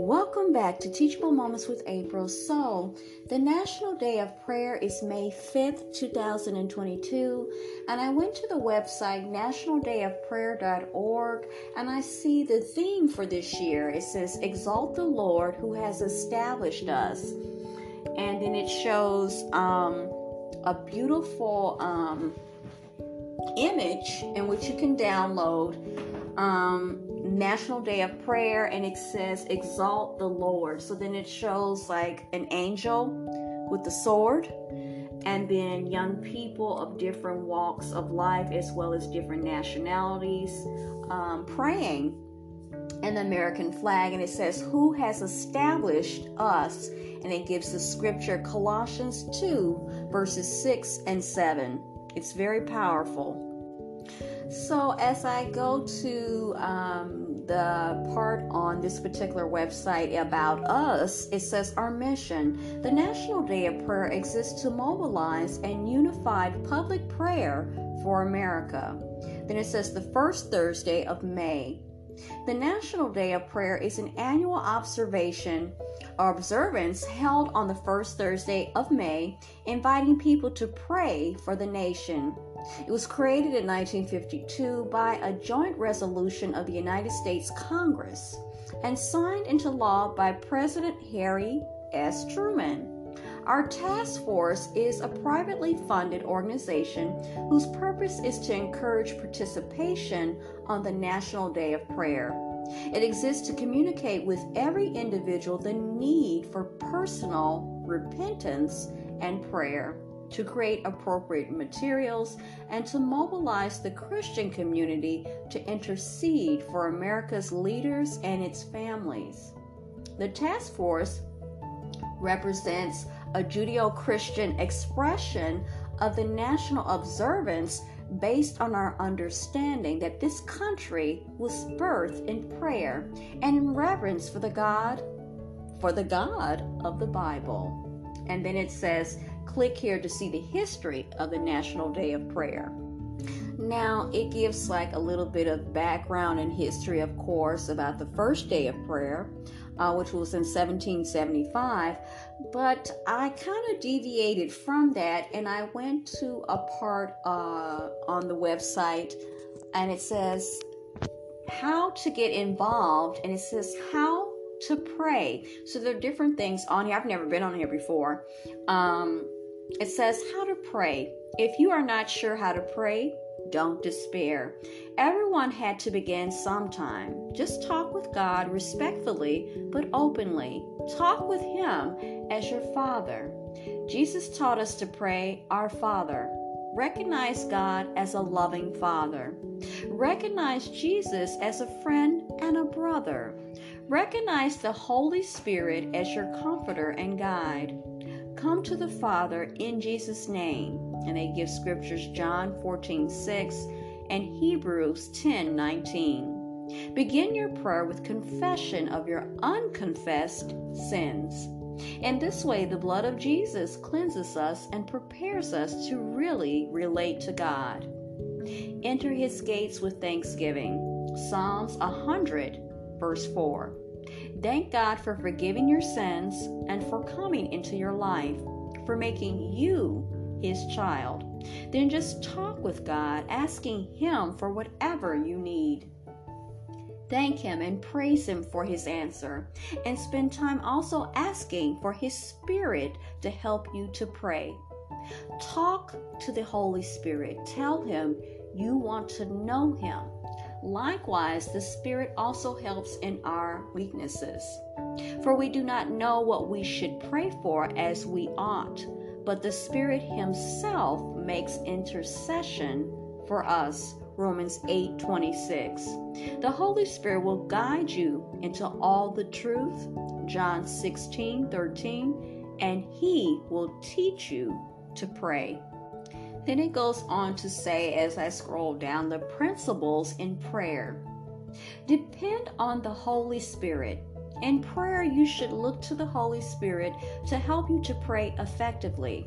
Welcome back to Teachable Moments with April. So, the National Day of Prayer is May 5th, 2022, and I went to the website nationaldayofprayer.org and I see the theme for this year. It says, Exalt the Lord who has established us. And then it shows um, a beautiful um, image in which you can download. Um, National Day of Prayer and it says exalt the Lord. So then it shows like an angel with the sword and then young people of different walks of life as well as different nationalities um, praying and the American flag and it says who has established us and it gives the scripture Colossians 2 verses 6 and 7. It's very powerful. So, as I go to um, the part on this particular website about us, it says our mission. The National Day of Prayer exists to mobilize and unify public prayer for America. Then it says the first Thursday of May. The National Day of Prayer is an annual observation or observance held on the first Thursday of May, inviting people to pray for the nation. It was created in 1952 by a joint resolution of the United States Congress and signed into law by President Harry S. Truman. Our task force is a privately funded organization whose purpose is to encourage participation on the National Day of Prayer. It exists to communicate with every individual the need for personal repentance and prayer to create appropriate materials, and to mobilize the Christian community to intercede for America's leaders and its families. The task force represents a Judeo Christian expression of the national observance based on our understanding that this country was birthed in prayer and in reverence for the God for the God of the Bible. And then it says click here to see the history of the National Day of Prayer. Now, it gives like a little bit of background and history, of course, about the first day of prayer, uh, which was in 1775. But I kind of deviated from that and I went to a part uh, on the website and it says how to get involved, and it says how to pray. So there are different things on here. I've never been on here before. Um, it says how to pray. If you are not sure how to pray, don't despair. Everyone had to begin sometime. Just talk with God respectfully but openly. Talk with Him as your Father. Jesus taught us to pray, Our Father. Recognize God as a loving Father. Recognize Jesus as a friend and a brother. Recognize the Holy Spirit as your comforter and guide. Come to the Father in Jesus' name. And they give scriptures John 14 6 and Hebrews 10 19. Begin your prayer with confession of your unconfessed sins. In this way, the blood of Jesus cleanses us and prepares us to really relate to God. Enter his gates with thanksgiving. Psalms 100, verse 4. Thank God for forgiving your sins and for coming into your life, for making you his child. Then just talk with God, asking Him for whatever you need. Thank Him and praise Him for His answer, and spend time also asking for His Spirit to help you to pray. Talk to the Holy Spirit. Tell Him you want to know Him Likewise, the Spirit also helps in our weaknesses. For we do not know what we should pray for as we ought, but the Spirit Himself makes intercession for us. Romans 8 26. The Holy Spirit will guide you into all the truth. John 16 13. And He will teach you to pray. Then it goes on to say, as I scroll down, the principles in prayer. Depend on the Holy Spirit. In prayer, you should look to the Holy Spirit to help you to pray effectively.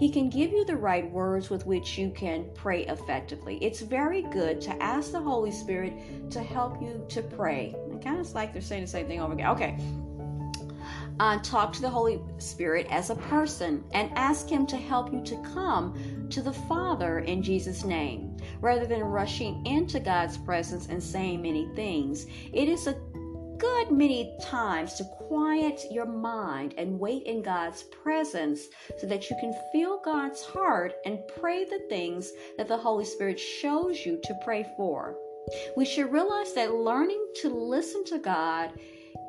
He can give you the right words with which you can pray effectively. It's very good to ask the Holy Spirit to help you to pray. It kind of like they're saying the same thing over again. Okay. Uh, talk to the Holy Spirit as a person and ask Him to help you to come to the Father in Jesus' name rather than rushing into God's presence and saying many things. It is a good many times to quiet your mind and wait in God's presence so that you can feel God's heart and pray the things that the Holy Spirit shows you to pray for. We should realize that learning to listen to God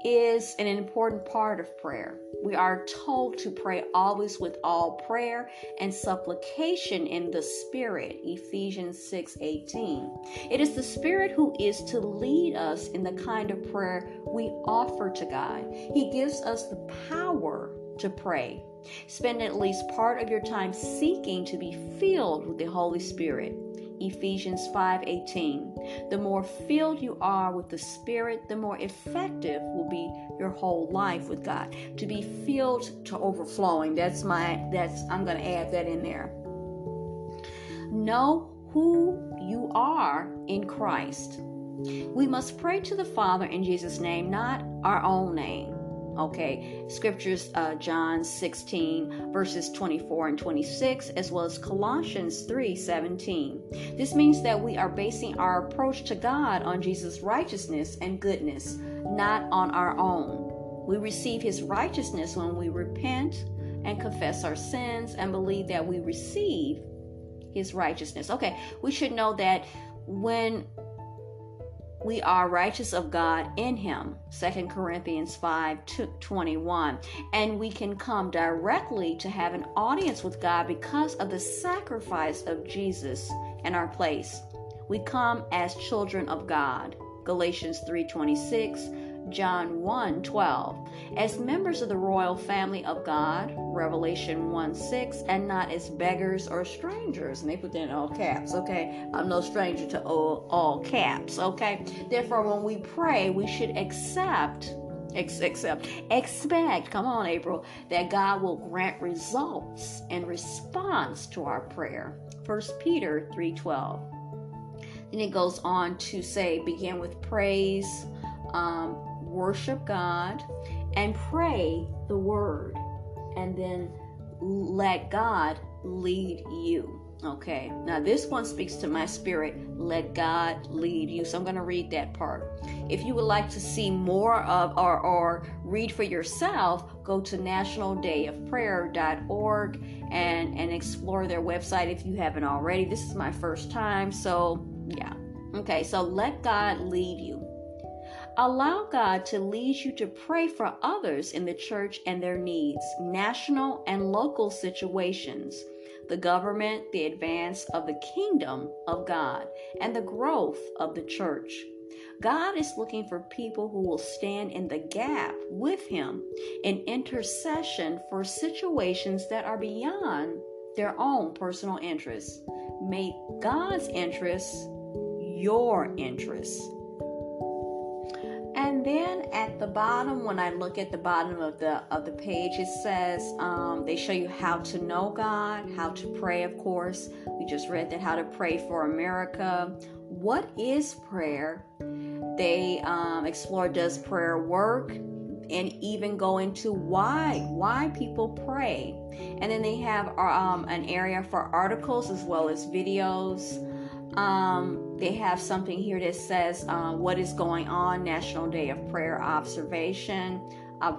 is an important part of prayer. We are told to pray always with all prayer and supplication in the Spirit, Ephesians 6:18. It is the Spirit who is to lead us in the kind of prayer we offer to God. He gives us the power to pray. Spend at least part of your time seeking to be filled with the Holy Spirit. Ephesians 5:18. The more filled you are with the Spirit, the more effective will be your whole life with God. To be filled to overflowing. That's my that's I'm going to add that in there. Know who you are in Christ. We must pray to the Father in Jesus' name, not our own name. Okay, scriptures, uh, John 16, verses 24 and 26, as well as Colossians 3 17. This means that we are basing our approach to God on Jesus' righteousness and goodness, not on our own. We receive his righteousness when we repent and confess our sins and believe that we receive his righteousness. Okay, we should know that when we are righteous of God in him. 2 Corinthians 5 21. And we can come directly to have an audience with God because of the sacrifice of Jesus in our place. We come as children of God. Galatians 3:26 John 1 12. As members of the royal family of God, Revelation 1 6, and not as beggars or strangers. And they put that in all caps, okay? I'm no stranger to all, all caps, okay? Therefore, when we pray, we should accept accept expect come on april that god will grant results in response to our prayer first peter 3.12 then it goes on to say begin with praise um, worship God, and pray the word, and then let God lead you. Okay, now this one speaks to my spirit. Let God lead you. So I'm going to read that part. If you would like to see more of or, or read for yourself, go to nationaldayofprayer.org and, and explore their website if you haven't already. This is my first time, so yeah. Okay, so let God lead you. Allow God to lead you to pray for others in the church and their needs, national and local situations, the government, the advance of the kingdom of God, and the growth of the church. God is looking for people who will stand in the gap with Him in intercession for situations that are beyond their own personal interests. Make God's interests your interests. And then at the bottom, when I look at the bottom of the of the page, it says um, they show you how to know God, how to pray. Of course, we just read that how to pray for America. What is prayer? They um, explore does prayer work, and even go into why why people pray. And then they have um, an area for articles as well as videos. Um, they have something here that says uh, what is going on National Day of Prayer Observation,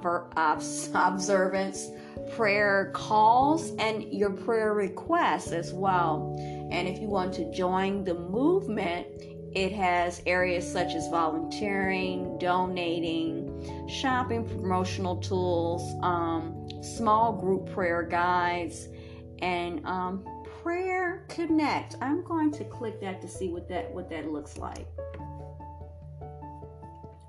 observance, prayer calls, and your prayer requests as well. And if you want to join the movement, it has areas such as volunteering, donating, shopping, promotional tools, um, small group prayer guides, and um, prayer connect. I'm going to click that to see what that what that looks like.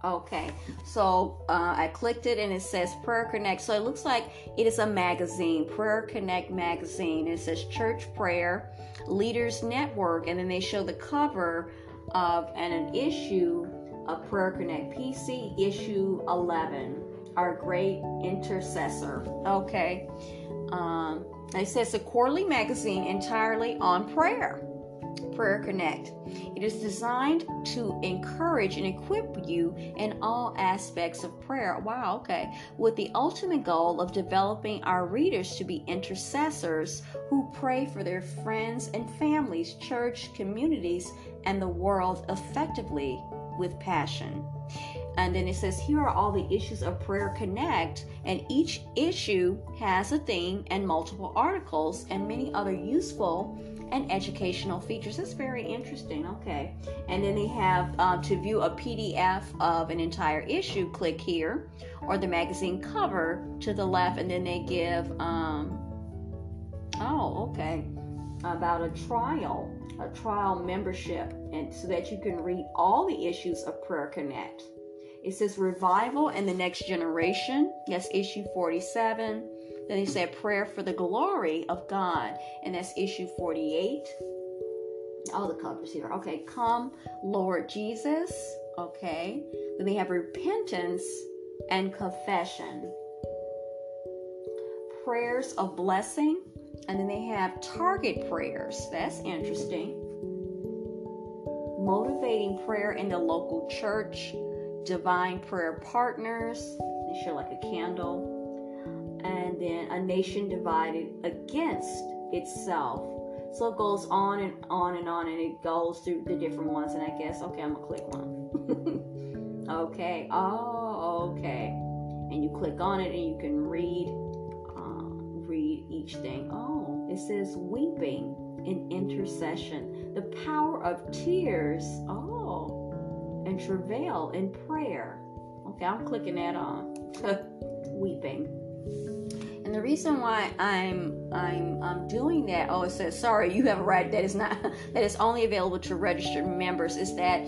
Okay so uh, i clicked it and it says prayer connect. So it looks like it is a magazine prayer connect magazine. It says church prayer leaders network and then they show the cover of and an issue of prayer connect pc issue 11 our great intercessor. Okay um, It says a quarterly magazine entirely on prayer. Prayer Connect. It is designed to encourage and equip you in all aspects of prayer. Wow, okay. With the ultimate goal of developing our readers to be intercessors who pray for their friends and families, church, communities, and the world effectively with passion. And then it says, here are all the issues of Prayer Connect. And each issue has a theme and multiple articles and many other useful and educational features. That's very interesting. Okay. And then they have uh, to view a PDF of an entire issue, click here, or the magazine cover to the left. And then they give, um, oh, okay, about a trial, a trial membership, and so that you can read all the issues of Prayer Connect. It says revival and the next generation. That's issue 47. Then he said prayer for the glory of God, and that's issue 48. All the covers here. Okay, come, Lord Jesus. Okay. Then they have repentance and confession. Prayers of blessing. And then they have target prayers. That's interesting. Motivating prayer in the local church. Divine prayer partners. They share like a candle and then a nation divided against itself. So it goes on and on and on, and it goes through the different ones. And I guess, okay, I'm gonna click one. okay, oh, okay. And you click on it, and you can read, uh, read each thing. Oh, it says weeping in intercession, the power of tears. Oh, and travail in prayer. Okay, I'm clicking that on. weeping. And the reason why I'm I'm I'm doing that, oh, it says sorry, you have a right that is not that is only available to registered members. Is that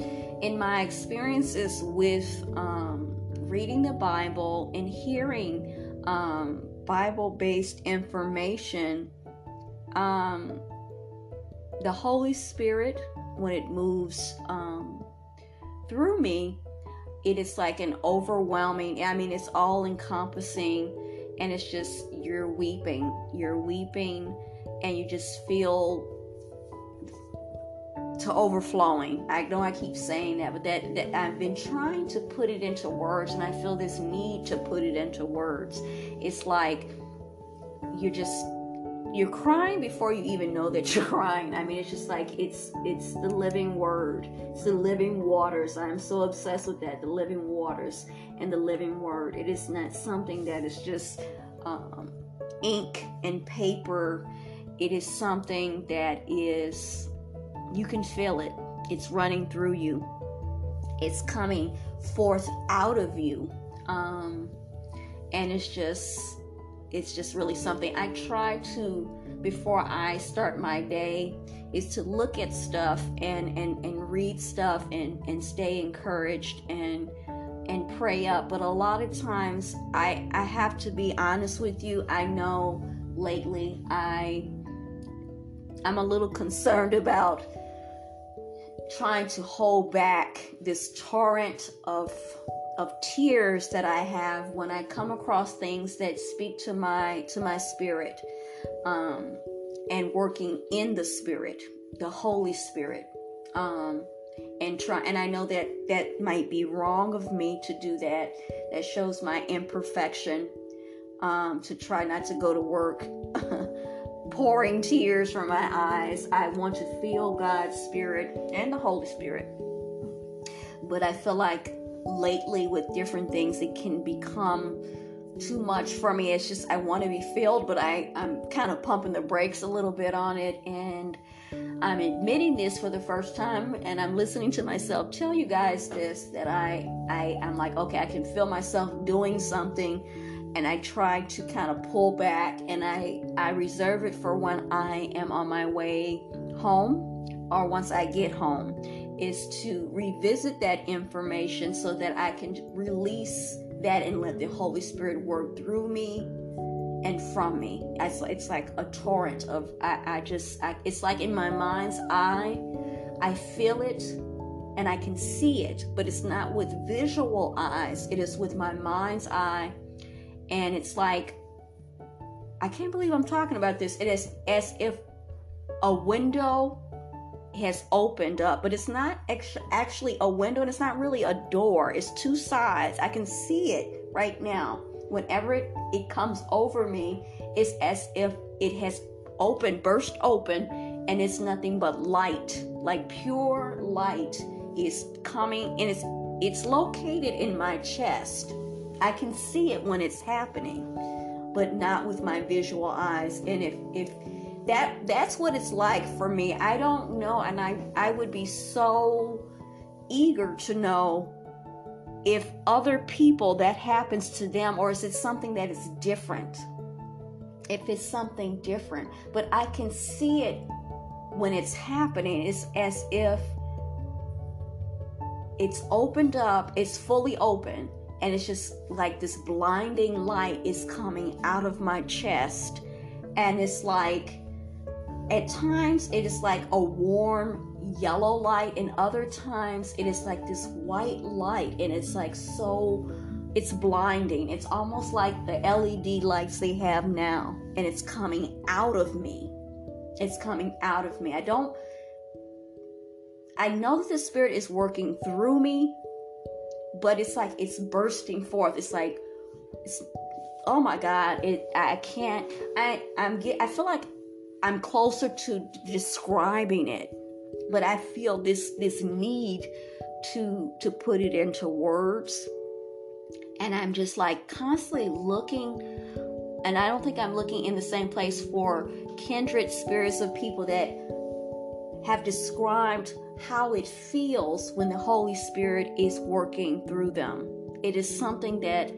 in my experiences with um, reading the Bible and hearing um, Bible-based information, um, the Holy Spirit when it moves um, through me, it is like an overwhelming. I mean, it's all encompassing and it's just you're weeping you're weeping and you just feel to overflowing i know i keep saying that but that, that i've been trying to put it into words and i feel this need to put it into words it's like you're just you're crying before you even know that you're crying. I mean, it's just like it's it's the living word. It's the living waters. I'm so obsessed with that. The living waters and the living word. It is not something that is just um, ink and paper. It is something that is you can feel it. It's running through you. It's coming forth out of you. Um, and it's just it's just really something. I try to before I start my day is to look at stuff and and and read stuff and and stay encouraged and and pray up. But a lot of times I I have to be honest with you. I know lately I I'm a little concerned about trying to hold back this torrent of of tears that I have when I come across things that speak to my to my spirit, um, and working in the spirit, the Holy Spirit, um, and try. And I know that that might be wrong of me to do that. That shows my imperfection. Um, to try not to go to work pouring tears from my eyes. I want to feel God's Spirit and the Holy Spirit. But I feel like lately with different things it can become too much for me. It's just i want to be filled but i i'm kind of pumping the brakes a little bit on it and i'm admitting this for the first time and i'm listening to myself tell you guys this that i i i'm like okay i can feel myself doing something and i try to kind of pull back and i i reserve it for when i am on my way home or once i get home is to revisit that information so that I can release that and let the Holy Spirit work through me and from me. It's, it's like a torrent of, I, I just, I, it's like in my mind's eye, I feel it and I can see it, but it's not with visual eyes, it is with my mind's eye. And it's like I can't believe I'm talking about this. It is as if a window has opened up, but it's not actually a window and it's not really a door. It's two sides. I can see it right now. Whenever it, it comes over me, it's as if it has opened, burst open, and it's nothing but light, like pure light is coming and it's it's located in my chest. I can see it when it's happening, but not with my visual eyes. And if if that that's what it's like for me. I don't know and I I would be so eager to know if other people that happens to them or is it something that is different? If it's something different, but I can see it when it's happening. It's as if it's opened up, it's fully open, and it's just like this blinding light is coming out of my chest. And it's like, at times, it is like a warm yellow light, and other times, it is like this white light, and it's like so, it's blinding. It's almost like the LED lights they have now, and it's coming out of me. It's coming out of me. I don't I know that the Spirit is working through me, but it's like it's bursting forth. It's like, it's, oh my God, it. I can't. I I'm get. I feel like I'm closer to describing it, but I feel this this need to to put it into words, and I'm just like constantly looking. And I don't think I'm looking in the same place for kindred spirits of people that have described how it feels when the Holy Spirit is working through them. It is something that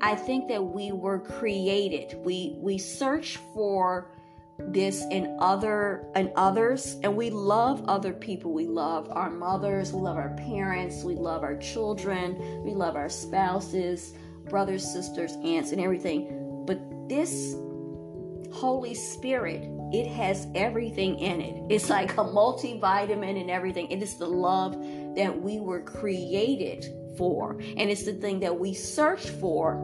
I think that we were created. We we search for this in other and others and we love other people we love our mothers we love our parents we love our children we love our spouses brothers sisters aunts and everything but this holy spirit it has everything in it. It's like a multivitamin and everything. It is the love that we were created for, and it's the thing that we search for.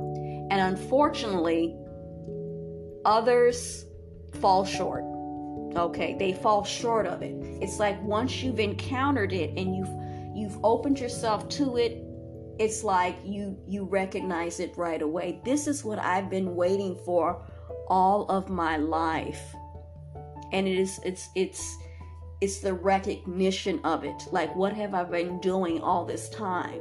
And unfortunately, others fall short. Okay, they fall short of it. It's like once you've encountered it and you've you've opened yourself to it, it's like you you recognize it right away. This is what I've been waiting for all of my life and it is it's it's it's the recognition of it like what have i been doing all this time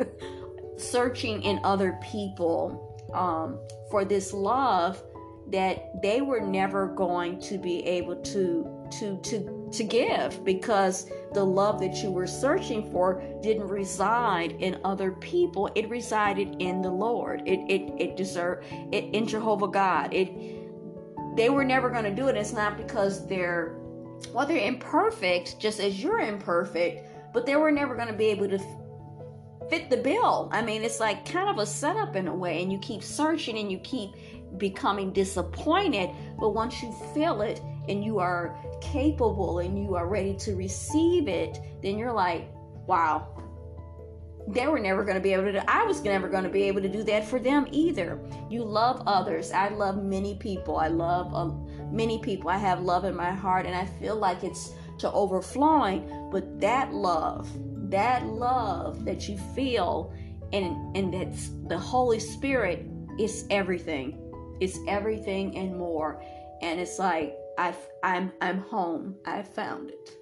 searching in other people um, for this love that they were never going to be able to to to to give because the love that you were searching for didn't reside in other people it resided in the lord it it it deserved it in jehovah god it they were never going to do it. It's not because they're, well, they're imperfect, just as you're imperfect, but they were never going to be able to fit the bill. I mean, it's like kind of a setup in a way, and you keep searching and you keep becoming disappointed. But once you feel it and you are capable and you are ready to receive it, then you're like, wow, they were never going to be able to do, I was never going to be able to do that for them either. You love others. I love many people. I love uh, many people. I have love in my heart and I feel like it's to overflowing, but that love, that love that you feel and and that's the Holy Spirit is everything. It's everything and more. And it's like I I'm I'm home. I found it.